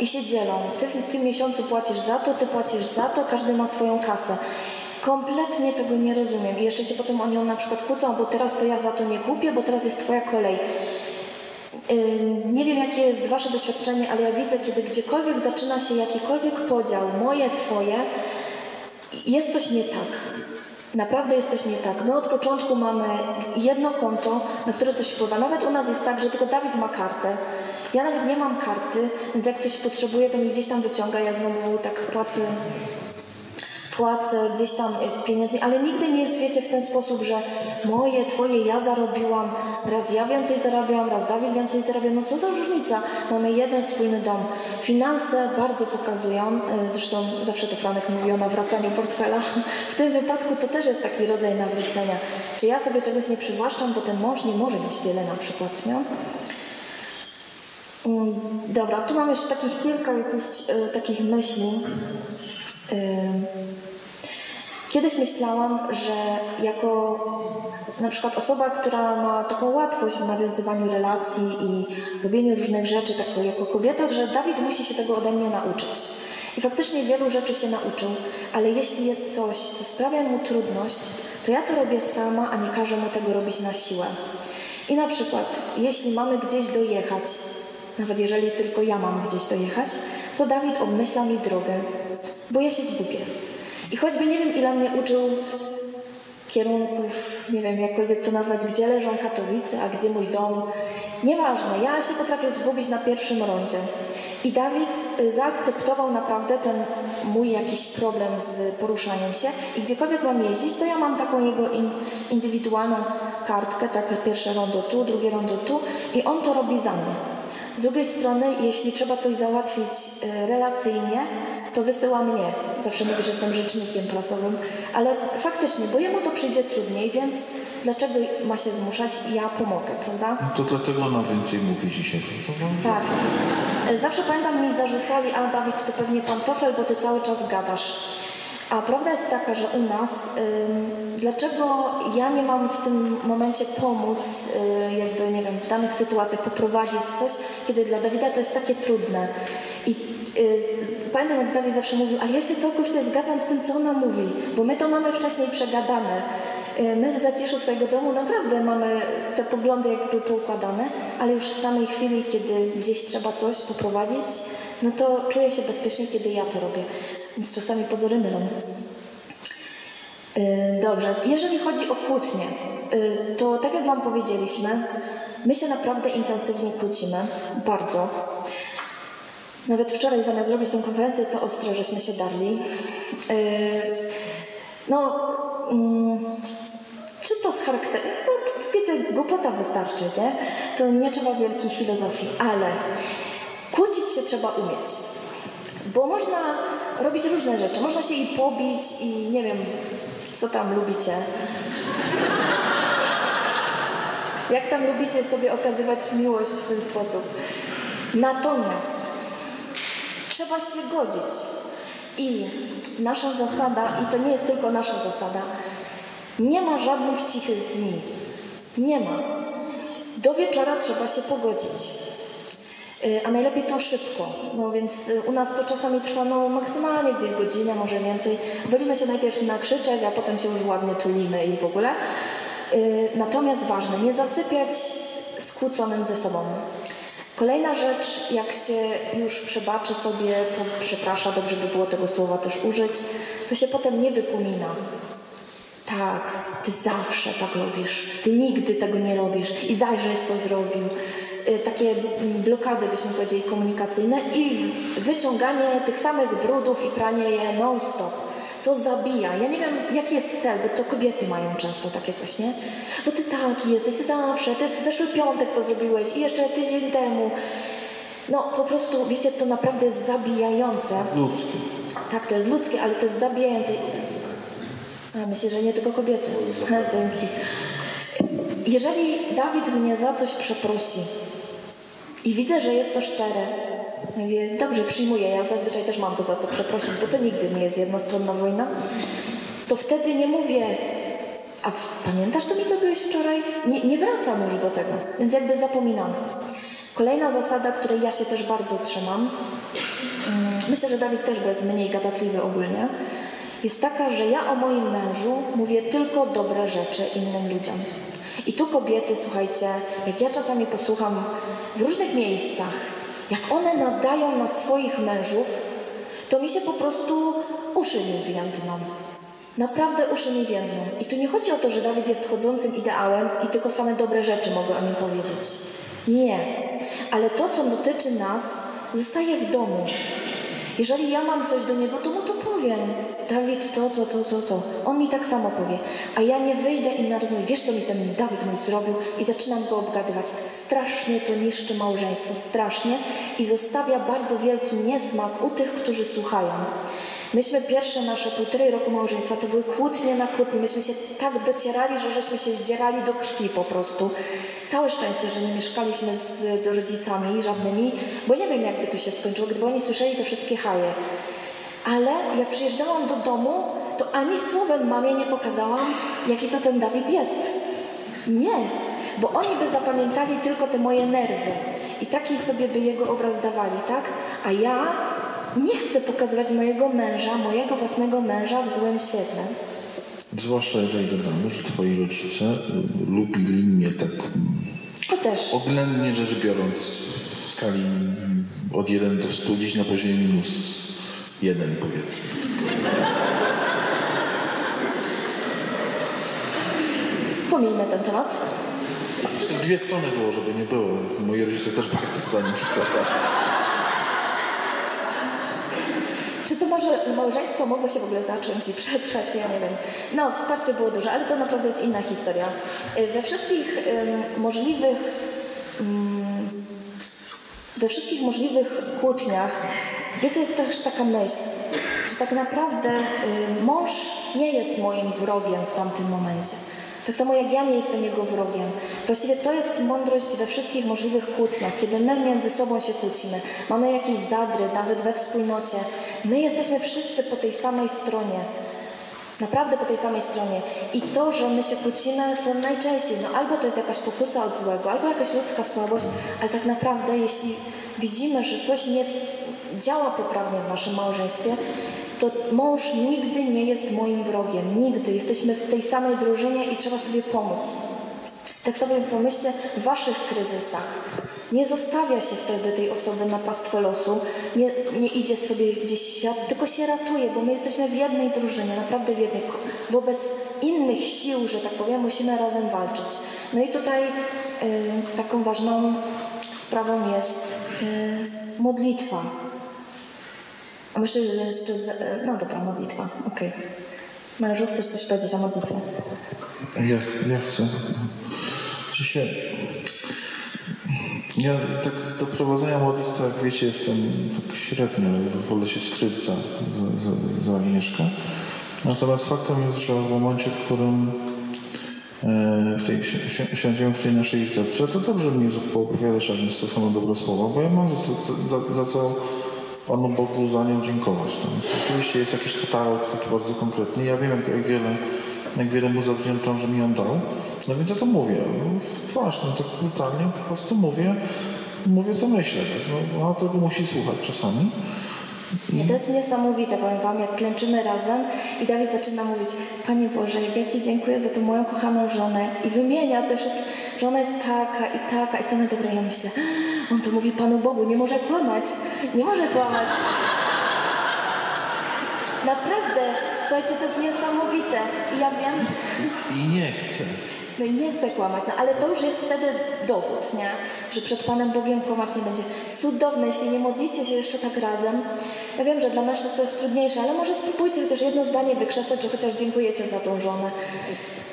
i się dzielą. Ty w tym miesiącu płacisz za to, ty płacisz za to, każdy ma swoją kasę. Kompletnie tego nie rozumiem. I jeszcze się potem o nią na przykład kłócą, bo teraz to ja za to nie kupię, bo teraz jest twoja kolej. Nie wiem, jakie jest Wasze doświadczenie, ale ja widzę, kiedy gdziekolwiek zaczyna się jakikolwiek podział, moje, Twoje, jest coś nie tak. Naprawdę jest coś nie tak. My od początku mamy jedno konto, na które coś wpływa. Nawet u nas jest tak, że tylko Dawid ma kartę. Ja nawet nie mam karty, więc jak ktoś potrzebuje, to mi gdzieś tam wyciąga. Ja znowu tak płacę płacę gdzieś tam e, pieniędzmi, ale nigdy nie jest, wiecie, w ten sposób, że moje, twoje, ja zarobiłam, raz ja więcej zarabiałam, raz Dawid więcej zarabiał. No co za różnica? Mamy jeden wspólny dom. Finanse bardzo pokazują, e, zresztą zawsze to Franek mówi o nawracaniu portfela. W tym wypadku to też jest taki rodzaj nawrócenia. Czy ja sobie czegoś nie przywłaszczam, bo ten mąż nie może mieć wiele na przykład, nie? Mm, dobra, tu mam jeszcze takich kilka jakichś y, takich myśli. Kiedyś myślałam, że jako na przykład osoba, która ma taką łatwość w nawiązywaniu relacji i robieniu różnych rzeczy, tako, jako kobieta, że Dawid musi się tego ode mnie nauczyć. I faktycznie wielu rzeczy się nauczył, ale jeśli jest coś, co sprawia mu trudność, to ja to robię sama, a nie każę mu tego robić na siłę. I na przykład, jeśli mamy gdzieś dojechać, nawet jeżeli tylko ja mam gdzieś dojechać, to Dawid obmyśla mi drogę, bo ja się zgubię. I choćby nie wiem, ile mnie uczył kierunków, nie wiem jakkolwiek to nazwać, gdzie leżą Katowice, a gdzie mój dom. Nieważne, ja się potrafię zgubić na pierwszym rondzie. I Dawid y, zaakceptował naprawdę ten mój jakiś problem z poruszaniem się i gdziekolwiek mam jeździć, to ja mam taką jego in, indywidualną kartkę, tak pierwsze rondo tu, drugie rondo tu i on to robi za mnie. Z drugiej strony, jeśli trzeba coś załatwić y, relacyjnie, to wysyła mnie. Zawsze mówi, że jestem rzecznikiem prasowym, ale faktycznie, bo jemu to przyjdzie trudniej, więc dlaczego ma się zmuszać? Ja pomogę, prawda? No to dlatego ona więcej mówi dzisiaj. Tak. Zawsze pamiętam, mi zarzucali, a Dawid, to pewnie pantofel, bo ty cały czas gadasz. A prawda jest taka, że u nas, dlaczego ja nie mam w tym momencie pomóc, y, jakby, nie wiem, w danych sytuacjach poprowadzić coś, kiedy dla Dawida to jest takie trudne. I y, pamiętam, jak Dawid zawsze mówił, ale ja się całkowicie zgadzam z tym, co ona mówi, bo my to mamy wcześniej przegadane. Y, My w zaciszu swojego domu naprawdę mamy te poglądy jakby poukładane, ale już w samej chwili, kiedy gdzieś trzeba coś poprowadzić, no to czuję się bezpiecznie, kiedy ja to robię. Więc czasami pozory mylą. Y, Dobrze, jeżeli chodzi o kłótnie, y, to tak jak Wam powiedzieliśmy, my się naprawdę intensywnie kłócimy, bardzo. Nawet wczoraj zamiast zrobić tę konferencję, to ostro żeśmy się darli. Y, No, mm, czy to z charakteru? No, wiecie, głupota wystarczy, nie? To nie trzeba wielkiej filozofii, ale kłócić się trzeba umieć. Bo można robić różne rzeczy. Można się i pobić i nie wiem, co tam lubicie. Jak tam lubicie sobie okazywać miłość w ten sposób. Natomiast trzeba się godzić. I nasza zasada, i to nie jest tylko nasza zasada, nie ma żadnych cichych dni. Nie ma. Do wieczora trzeba się pogodzić. Y, A najlepiej to szybko, no więc y, u nas to czasami trwa no, maksymalnie gdzieś godzinę, może więcej. Wolimy się najpierw nakrzyczeć, a potem się już ładnie tulimy i w ogóle. Y, Natomiast ważne, nie zasypiać skłóconym ze sobą. Kolejna rzecz, jak się już przebaczy sobie, przeprasza, dobrze by było tego słowa też użyć, to się potem nie wypomina. Tak, ty zawsze tak robisz. Ty nigdy tego nie robisz i zajrześ to zrobił. Y, Takie blokady, byśmy powiedzieli, komunikacyjne i wyciąganie tych samych brudów i pranie je non-stop. To zabija. Ja nie wiem, jaki jest cel, bo to kobiety mają często takie coś, nie? Bo ty taki jesteś, ty zawsze, ty w zeszły piątek to zrobiłeś i jeszcze tydzień temu. No po prostu, wiecie, to naprawdę jest zabijające. Ludzkie. Tak, to jest ludzkie, ale to jest zabijające. A, myślę, że nie tylko kobiety. Dzięki. Jeżeli Dawid mnie za coś przeprosi i widzę, że jest to szczere, mówię, dobrze, przyjmuję, ja zazwyczaj też mam go za co przeprosić, bo to nigdy nie jest jednostronna wojna, to wtedy nie mówię, a pamiętasz, co mi zrobiłeś wczoraj? Nie, nie wracam już do tego, więc jakby zapominam. Kolejna zasada, której ja się też bardzo trzymam, mm, myślę, że Dawid też jest mniej gadatliwy ogólnie, jest taka, że ja o moim mężu mówię tylko dobre rzeczy innym ludziom. I tu kobiety, słuchajcie, jak ja czasami posłucham w różnych miejscach, jak one nadają na swoich mężów, to mi się po prostu uszy mi więdną. Naprawdę uszy mi więdną. I tu nie chodzi o to, że Dawid jest chodzącym ideałem i tylko same dobre rzeczy mogę o nim powiedzieć. Nie. Ale to, co dotyczy nas, zostaje w domu. Jeżeli ja mam coś do niego, to mu to powiem. Dawid, to, to, to, to, to. On mi tak samo powie. A ja nie wyjdę i na rozmowę, wiesz co mi ten Dawid mój zrobił i zaczynam go obgadywać. Strasznie to niszczy małżeństwo, strasznie i zostawia bardzo wielki niesmak u tych, którzy słuchają. Myśmy pierwsze nasze półtorej roku małżeństwa to były kłótnie na kłótnie. Myśmy się tak docierali, że żeśmy się zdzierali do krwi po prostu. Całe szczęście, że nie mieszkaliśmy z rodzicami żadnymi, bo nie wiem, jakby to się skończyło, gdyby oni słyszeli te wszystkie haje. Ale jak przyjeżdżałam do domu, to ani słowem mamie nie pokazałam, jaki to ten Dawid jest. Nie, bo oni by zapamiętali tylko te moje nerwy i taki sobie by jego obraz dawali, tak? A ja nie chcę pokazywać mojego męża, mojego własnego męża w złym świetle. Zwłaszcza jeżeli dodamy, że twoi rodzice lubili mnie tak mm, też. Oględnie rzecz biorąc, w skali od 1 do 100 gdzieś na poziomie minus 1 powiedzmy. Pomijmy ten temat. W dwie strony było, żeby nie było. Moi rodzice też bardzo za nim przykładali. Czy to może małżeństwo mogło się w ogóle zacząć i przetrwać? Ja nie wiem. No, wsparcie było duże, ale to naprawdę jest inna historia. Y, We wszystkich ym, możliwych ym, we wszystkich możliwych kłótniach, wiecie, jest też taka myśl, że tak naprawdę y, mąż nie jest moim wrogiem w tamtym momencie. Tak samo jak ja nie jestem jego wrogiem. Właściwie to jest mądrość we wszystkich możliwych kłótniach, kiedy my między sobą się kłócimy, mamy jakieś zadry, nawet we wspólnocie. My jesteśmy wszyscy po tej samej stronie. Naprawdę po tej samej stronie. I to, że my się kłócimy, to najczęściej, no albo to jest jakaś pokusa od złego, albo jakaś ludzka słabość, ale tak naprawdę, jeśli widzimy, że coś nie działa poprawnie w naszym małżeństwie, to mąż nigdy nie jest moim wrogiem. Nigdy. Jesteśmy w tej samej drużynie i trzeba sobie pomóc. Tak sobie pomyślcie w waszych kryzysach. Nie zostawia się wtedy tej osoby na pastwę losu, nie, nie idzie sobie gdzieś w świat, tylko się ratuje, bo my jesteśmy w jednej drużynie, naprawdę w jednej. Wobec innych sił, że tak powiem, musimy razem walczyć. No i tutaj y, taką ważną sprawą jest y, modlitwa. Myślę, że jeszcze. Z... No dobra, modlitwa. Okej. Mężu, chcesz coś powiedzieć o modlitwie? Ja, ja chcę. Oczywiście ja tak do prowadzenia modlitwy, jak wiecie, jestem tak średnio, wolę się skryć za, za, za, Agnieszkę. Natomiast faktem jest, że w momencie, w którym e, w tej, w tej naszej izdebce, to dobrze mi poopowiadasz Agnieszce same dobre słowa, bo ja mam za, za, za co Panu Bogu za nią dziękować. Natomiast oczywiście jest jakiś katalog taki bardzo konkretny. Ja wiem, jak, jak wiele jak wiele mu zawdzięczam, że mi on dał. No więc ja to mówię. No, Właśnie, tak brutalnie po prostu mówię, mówię co myślę. Tak? No, ona tego musi słuchać czasami. I to jest niesamowite, powiem Wam, jak klęczymy razem i Dawid zaczyna mówić, Panie Boże, ja Ci dziękuję za tą moją kochaną żonę i wymienia te wszystkie, że ona jest taka i taka i same dobre. Ja myślę, on to mówi Panu Bogu, nie może kłamać, nie może kłamać. Naprawdę, słuchajcie, to jest niesamowite i ja wiem, I nie chcę. No i nie chcę kłamać, no, ale to już jest wtedy dowód, nie? że przed Panem Bogiem kłamać nie będzie. Cudowne, jeśli nie modlicie się jeszcze tak razem. Ja wiem, że dla mężczyzn to jest trudniejsze, ale może spróbujcie chociaż jedno zdanie wykrzesać, że chociaż dziękujecie za tą żonę.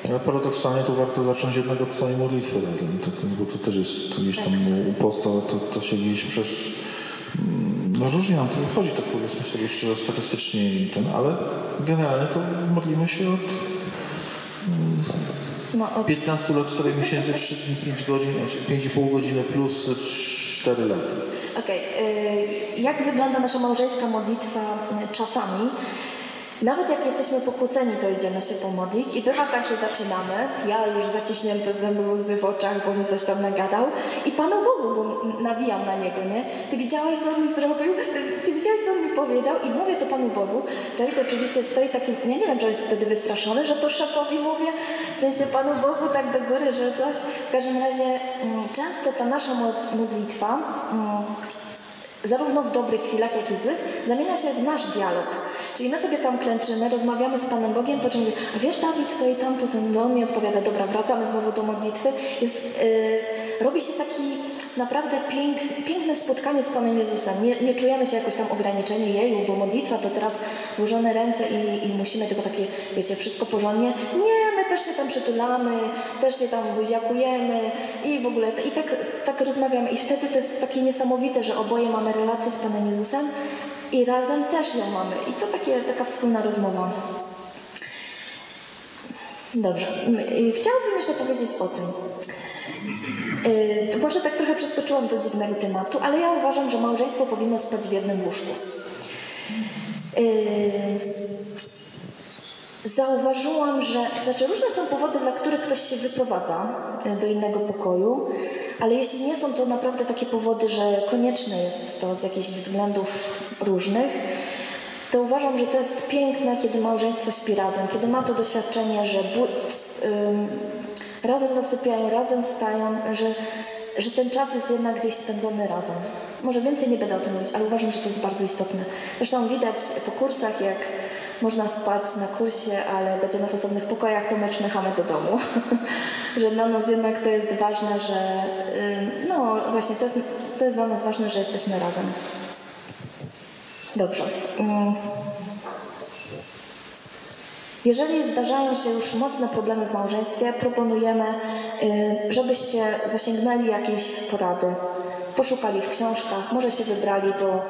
Ale paradoksalnie to warto zacząć jednak od całej modlitwy razem, to, to, bo to też jest gdzieś tam u posta, to, to się gdzieś przez... mm, No różnie nam to wychodzi, tak powiedzmy sobie szczerze, statystycznie i ten, ale generalnie to modlimy się od No, od... 15 lat, 4 miesięcy, 3 dni, 5 godzin, znaczy 5,5 godziny plus 4 lata. Okej, y, jak wygląda nasza małżeńska modlitwa y, czasami? Nawet jak jesteśmy pokłóceni, to idziemy się pomodlić i bywa tak, że zaczynamy, ja już zaciśnięte zęby łzy w oczach, bo mi coś tam nagadał i Panu Bogu, bo nawijam na Niego, nie? Ty widziałeś, co On mi zrobił? Ty, ty widziałeś, co On mi powiedział? I mówię to Panu Bogu. Dawid oczywiście stoi takim, ja nie wiem, czy jest wtedy wystraszony, że to szefowi mówię, w sensie Panu Bogu tak do góry, że coś. W każdym razie mm, często ta nasza mo- modlitwa mm, zarówno w dobrych chwilach, jak i złych, zamienia się w nasz dialog. Czyli my sobie tam klęczymy, rozmawiamy z Panem Bogiem, po czym mówię, a wiesz Dawid, to i tamto, ten on mi odpowiada, dobra, wracamy znowu do modlitwy. Jest, yy, robi się taki naprawdę pięk, piękne spotkanie z Panem Jezusem. Nie, nie czujemy się jakoś tam ograniczeni, jeju, bo modlitwa to teraz złożone ręce i, i musimy tylko takie, wiecie, wszystko porządnie. Nie, też się tam przytulamy, też się tam buziakujemy i w ogóle i tak, tak rozmawiamy. I wtedy to jest takie niesamowite, że oboje mamy relację z Panem Jezusem i razem też ją mamy. I to takie, taka wspólna rozmowa. Dobrze. Y, Chciałabym jeszcze powiedzieć o tym. Y, może tak trochę przeskoczyłam do dziwnego tematu, ale ja uważam, że małżeństwo powinno spać w jednym łóżku. Zauważyłam, że znaczy różne są powody, dla których ktoś się wyprowadza y, do innego pokoju, ale jeśli nie są to naprawdę takie powody, że konieczne jest to z jakichś względów różnych, to uważam, że to jest piękne, kiedy małżeństwo śpi razem, kiedy ma to doświadczenie, że razem zasypiają, razem wstają, że, że ten czas jest jednak gdzieś spędzony razem. Może więcej nie będę o tym mówić, ale uważam, że to jest bardzo istotne. Zresztą widać po kursach, jak można spać na kursie, ale będziemy w osobnych pokojach, to my czmychamy do domu. że dla nas jednak to jest ważne, że no właśnie to jest, to jest dla nas ważne, że jesteśmy razem. Dobrze. Mm. Jeżeli zdarzają się już mocne problemy w małżeństwie, proponujemy, y, żebyście zasięgnęli jakiejś porady. Poszukali w książkach, może się wybrali do y,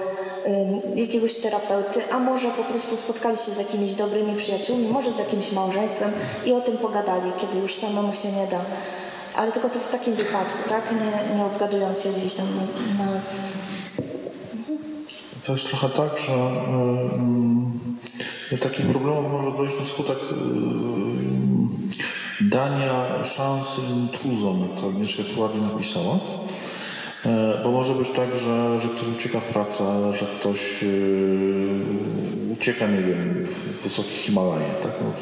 jakiegoś terapeuty, a może po prostu spotkali się z jakimiś dobrymi przyjaciółmi, może z jakimś małżeństwem i o tym pogadali, kiedy już samemu się nie da. Ale tylko to w takim wypadku, tak? Nie, nie obgadując się gdzieś tam na, to jest trochę tak, że y, takich problemów może dojść na skutek dania szansy intruzom, jak to Agnieszka tu ładnie napisała. E, bo może być tak, że, że ktoś ucieka w pracę, że ktoś yy, ucieka, nie wiem, w wysokich Himalajach. Tak? No,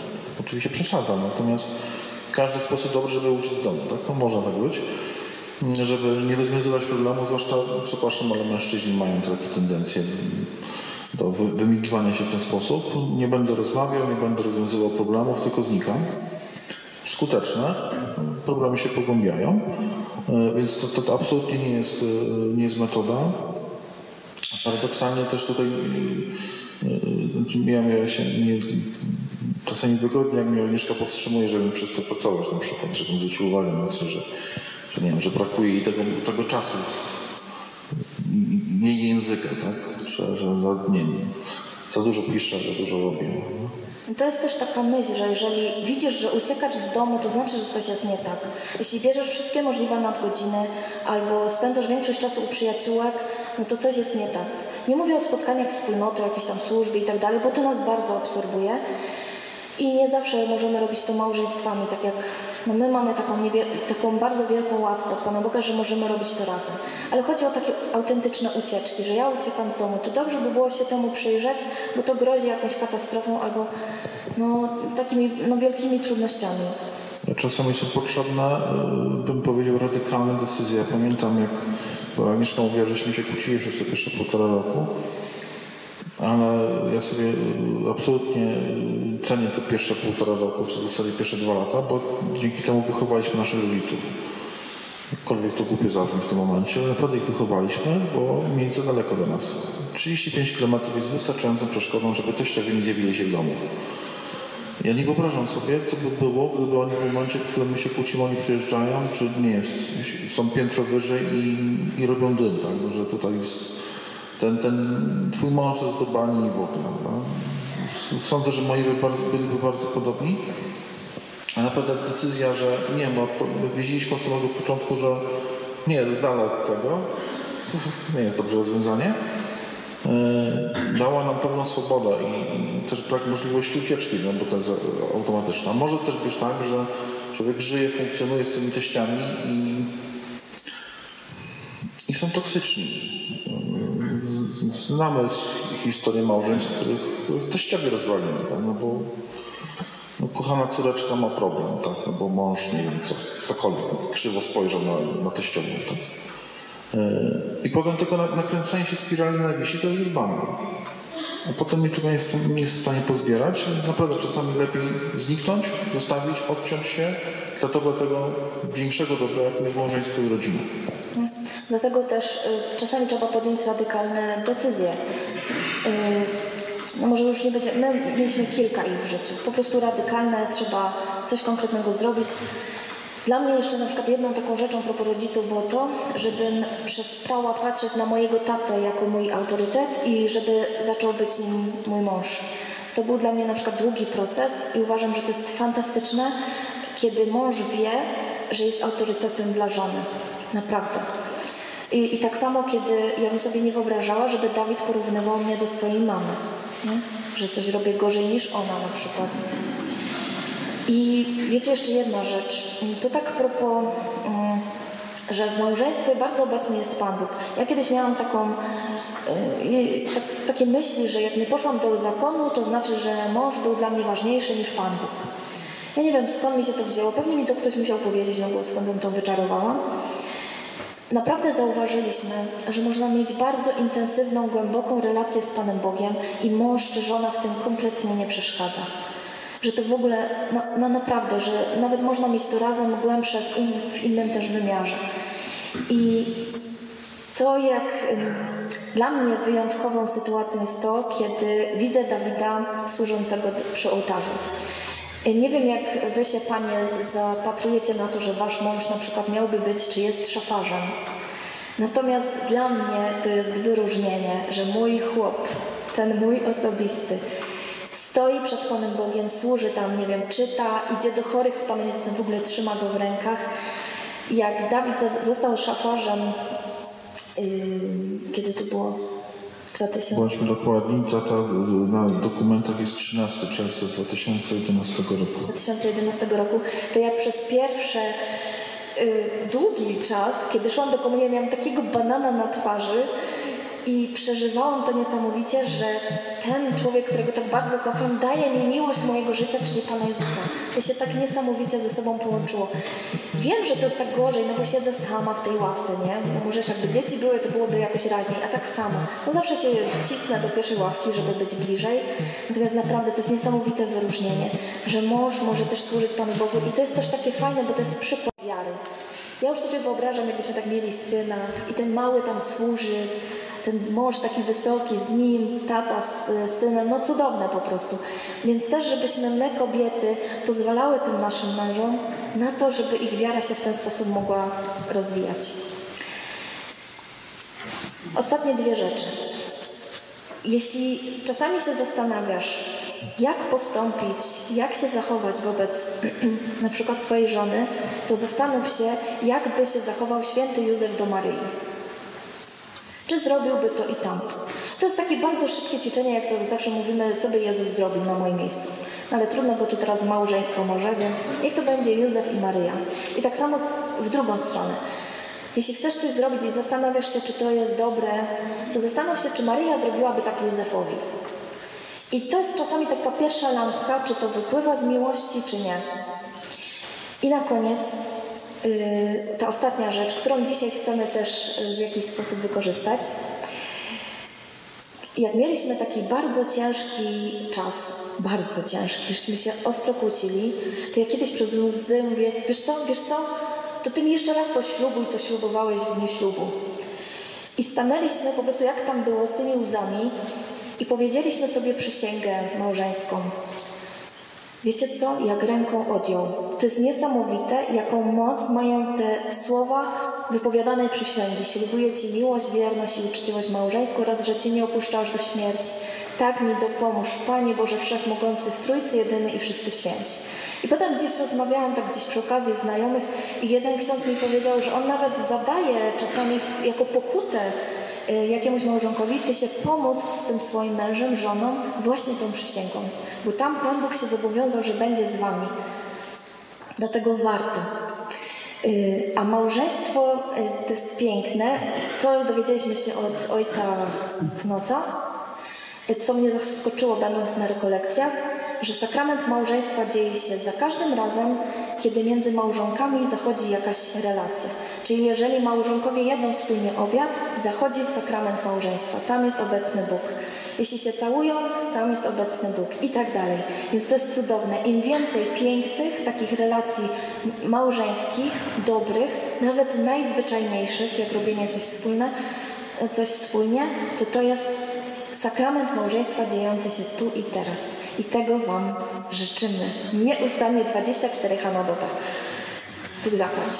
oczywiście przesadza, natomiast każdy sposób dobry, żeby uciec z domu. Tak? No, może tak być żeby nie rozwiązywać problemu, zwłaszcza, przepraszam, ale mężczyźni mają takie tendencje do wymigiwania się w ten sposób. Nie będę rozmawiał, nie będę rozwiązywał problemów, tylko znikam. Skuteczne, problemy się pogłębiają, więc to, to absolutnie nie jest, e, nie jest metoda. Paradoksalnie też tutaj ja, ja się nie, czasami wygodnie, jak mnie Agnieszka powstrzymuje, żebym przez to pracować na przykład, żebym zwrócił uwagę na to, że że nie wiem, że brakuje jej tego, tego czasu, jej języka, tak? Że, że no, nie za dużo piszę, za dużo robię. To jest też taka myśl, że jeżeli widzisz, że uciekasz z domu, to znaczy, że coś jest nie tak. Jeśli bierzesz wszystkie możliwe nadgodziny albo spędzasz większość czasu u przyjaciółek, no to coś jest nie tak. Nie mówię o spotkaniach wspólnoty, jakiejś tam służby i tak dalej, bo to nas bardzo absorbuje. I nie zawsze możemy robić to małżeństwami, tak jak no my mamy taką, taką bardzo wielką łaskę od Pana Boga, że możemy robić to razem. Ale chodzi o takie autentyczne ucieczki, że ja uciekam z domu. To dobrze by było się temu przyjrzeć, bo to grozi jakąś katastrofą albo no, takimi no, wielkimi trudnościami. Czasami są potrzebne, bym powiedział, radykalne decyzje. Ja pamiętam, jak Agnieszka mówiła, żeśmy się kłócili przez te pierwsze półtora roku ale ja sobie absolutnie cenię te pierwsze półtora roku, czy w zasadzie pierwsze dwa lata, bo dzięki temu wychowaliśmy naszych rodziców. Jakkolwiek to głupie zabrzmi w tym momencie, ale naprawdę ich wychowaliśmy, bo mieli daleko do nas. 35 km jest wystarczającą przeszkodą, żeby teściowie nie zjawili się w domu. Ja nie wyobrażam sobie, co by było, gdyby oni w momencie, w którym my się kłócimy, oni przyjeżdżają, czy nie jest, są piętro wyżej i, i robią dym, tak? Że tutaj jest ten, ten twój mąż jest do bani i w ogóle. No. Sądzę, że moi byliby bardzo podobni. A naprawdę decyzja, że nie, bo wiedzieliśmy od samego początku, że nie, z dala od tego, to nie jest dobre rozwiązanie. E, dała nam pewną swobodę i też brak możliwości ucieczki, no bo to jest automatyczna. Może też być tak, że człowiek żyje, funkcjonuje z tymi teściami i, i są toksyczni znamy historię małżeństw, których, teściowie rozwalili, tak? no bo no, kochana córeczka ma problem, tak? no bo mąż, nie wiem, co, cokolwiek, krzywo spojrzał na, na teściową. Tak? E, I potem tylko nakręcanie się spirali na wisi to jest już banał. A potem niczego nie jest, nie jest w stanie pozbierać. Naprawdę czasami lepiej zniknąć, zostawić, odciąć się dla tego, tego większego dobra, jakim jest małżeństwo i rodzina. Dlatego też y, czasami trzeba podjąć radykalne decyzje. Y, no może już nie będzie, my mieliśmy kilka ich w życiu, po prostu radykalne, trzeba coś konkretnego zrobić. Dla mnie jeszcze na przykład jedną taką rzeczą propos rodziców było to, żebym przestała patrzeć na mojego tatę jako mój autorytet i żeby zaczął być nim mój mąż. To był dla mnie na przykład długi proces i uważam, że to jest fantastyczne, kiedy mąż wie, że jest autorytetem dla żony. Naprawdę. I, I tak samo, kiedy ja bym sobie nie wyobrażała, żeby Dawid porównywał mnie do swojej mamy. Nie? Że coś robię gorzej niż ona na przykład. I wiecie jeszcze jedna rzecz. To tak propos um, że w małżeństwie bardzo obecny jest Pan Bóg. Ja kiedyś miałam taką, yy, tak, takie myśli, że jak nie poszłam do zakonu, to znaczy, że mąż był dla mnie ważniejszy niż Pan Bóg. Ja nie wiem skąd mi się to wzięło, pewnie mi to ktoś musiał powiedzieć, no bo skąd bym to wyczarowała. Naprawdę zauważyliśmy, że można mieć bardzo intensywną, głęboką relację z Panem Bogiem i mąż czy żona w tym kompletnie nie przeszkadza. Że to w ogóle, no, no naprawdę, że nawet można mieć to razem głębsze w, in, w innym też wymiarze. I to, jak dla mnie wyjątkową sytuacją jest to, kiedy widzę Dawida służącego przy ołtarzu. Nie wiem, jak wy się, panie, zapatrujecie na to, że wasz mąż na przykład miałby być, czy jest szafarzem. Natomiast dla mnie to jest wyróżnienie, że mój chłop, ten mój osobisty, stoi przed Panem Bogiem, służy tam, nie wiem, czyta, idzie do chorych z Panem Jezusem, w ogóle trzyma go w rękach. Jak Dawid został szafarzem, yy, kiedy to było? 2000. Bądźmy dokładni, data na dokumentach jest 13 czerwca 2011 roku. 2011 roku, to jak przez pierwsze y, długi czas, kiedy szłam do komunii, miałam takiego banana na twarzy, i przeżywałam to niesamowicie, że ten człowiek, którego tak bardzo kocham, daje mi miłość mojego życia, czyli Pana Jezusa. To się tak niesamowicie ze sobą połączyło. Wiem, że to jest tak gorzej, no bo siedzę sama w tej ławce, nie? No może jakby dzieci były, to byłoby jakoś raźniej, a tak samo. No zawsze się cisnę do pierwszej ławki, żeby być bliżej. Natomiast naprawdę to jest niesamowite wyróżnienie, że mąż może też służyć Panu Bogu i to jest też takie fajne, bo to jest przykład wiary. Ja już sobie wyobrażam, jakbyśmy tak mieli syna i ten mały tam służy, ten mąż taki wysoki, z nim, tata z synem, no cudowne po prostu. Więc też, żebyśmy my, kobiety, pozwalały tym naszym mężom na to, żeby ich wiara się w ten sposób mogła rozwijać. Ostatnie dwie rzeczy. Jeśli czasami się zastanawiasz, jak postąpić, jak się zachować wobec na przykład swojej żony, to zastanów się, jak by się zachował święty Józef do Maryi. Czy zrobiłby to i tamto? To jest takie bardzo szybkie ćwiczenie, jak to zawsze mówimy, co by Jezus zrobił na moim miejscu. No ale trudno go tu teraz małżeństwo może, więc niech to będzie Józef i Maryja. I tak samo w drugą stronę. Jeśli chcesz coś zrobić i zastanawiasz się, czy to jest dobre, to zastanów się, czy Maryja zrobiła,by tak Józefowi. I to jest czasami taka pierwsza lampka, czy to wypływa z miłości, czy nie. I na koniec ta ostatnia rzecz, którą dzisiaj chcemy też yy, w jakiś sposób wykorzystać. Jak mieliśmy taki bardzo ciężki czas, bardzo ciężki, żeśmy się ostro kłócili, to ja kiedyś przez łzy mówię, wiesz co, wiesz co, to ty mi jeszcze raz to ślubuj, co ślubowałeś w dniu ślubu. I stanęliśmy po prostu, jak tam było, z tymi łzami i powiedzieliśmy sobie przysięgę małżeńską. Wiecie co? Jak ręką odjął. To jest niesamowite, jaką moc mają te słowa wypowiadanej przysięgi. Ślubuję Ci miłość, wierność i uczciwość małżeńską oraz, że Cię nie opuszczasz do śmierci. Tak mi dopomóż, Panie Boże Wszechmogący w Trójcy Jedyny i Wszyscy Święci. I potem gdzieś rozmawiałam, tak gdzieś przy okazji znajomych i jeden ksiądz mi powiedział, że on nawet zadaje czasami jako pokutę Y, jakiemuś małżonkowi, ty się pomóc z tym swoim mężem, żoną, właśnie tą przysięgą. Bo tam Pan Bóg się zobowiązał, że będzie z wami. Dlatego warto. Y, a małżeństwo y, to jest piękne. To dowiedzieliśmy się od ojca Knoca, co mnie zaskoczyło będąc na rekolekcjach, że sakrament małżeństwa dzieje się za każdym razem, kiedy między małżonkami zachodzi jakaś relacja. Czyli jeżeli małżonkowie jedzą wspólnie obiad, zachodzi sakrament małżeństwa. Tam jest obecny Bóg. Jeśli się całują, tam jest obecny Bóg i tak dalej. Więc to jest cudowne. Im więcej pięknych takich relacji małżeńskich, dobrych, nawet najzwyczajniejszych, jak robienie coś wspólne, coś wspólnie, to to jest sakrament małżeństwa dziejący się tu i teraz. I tego Wam życzymy. Nieustannie 24 na dobę. Bóg zapłać.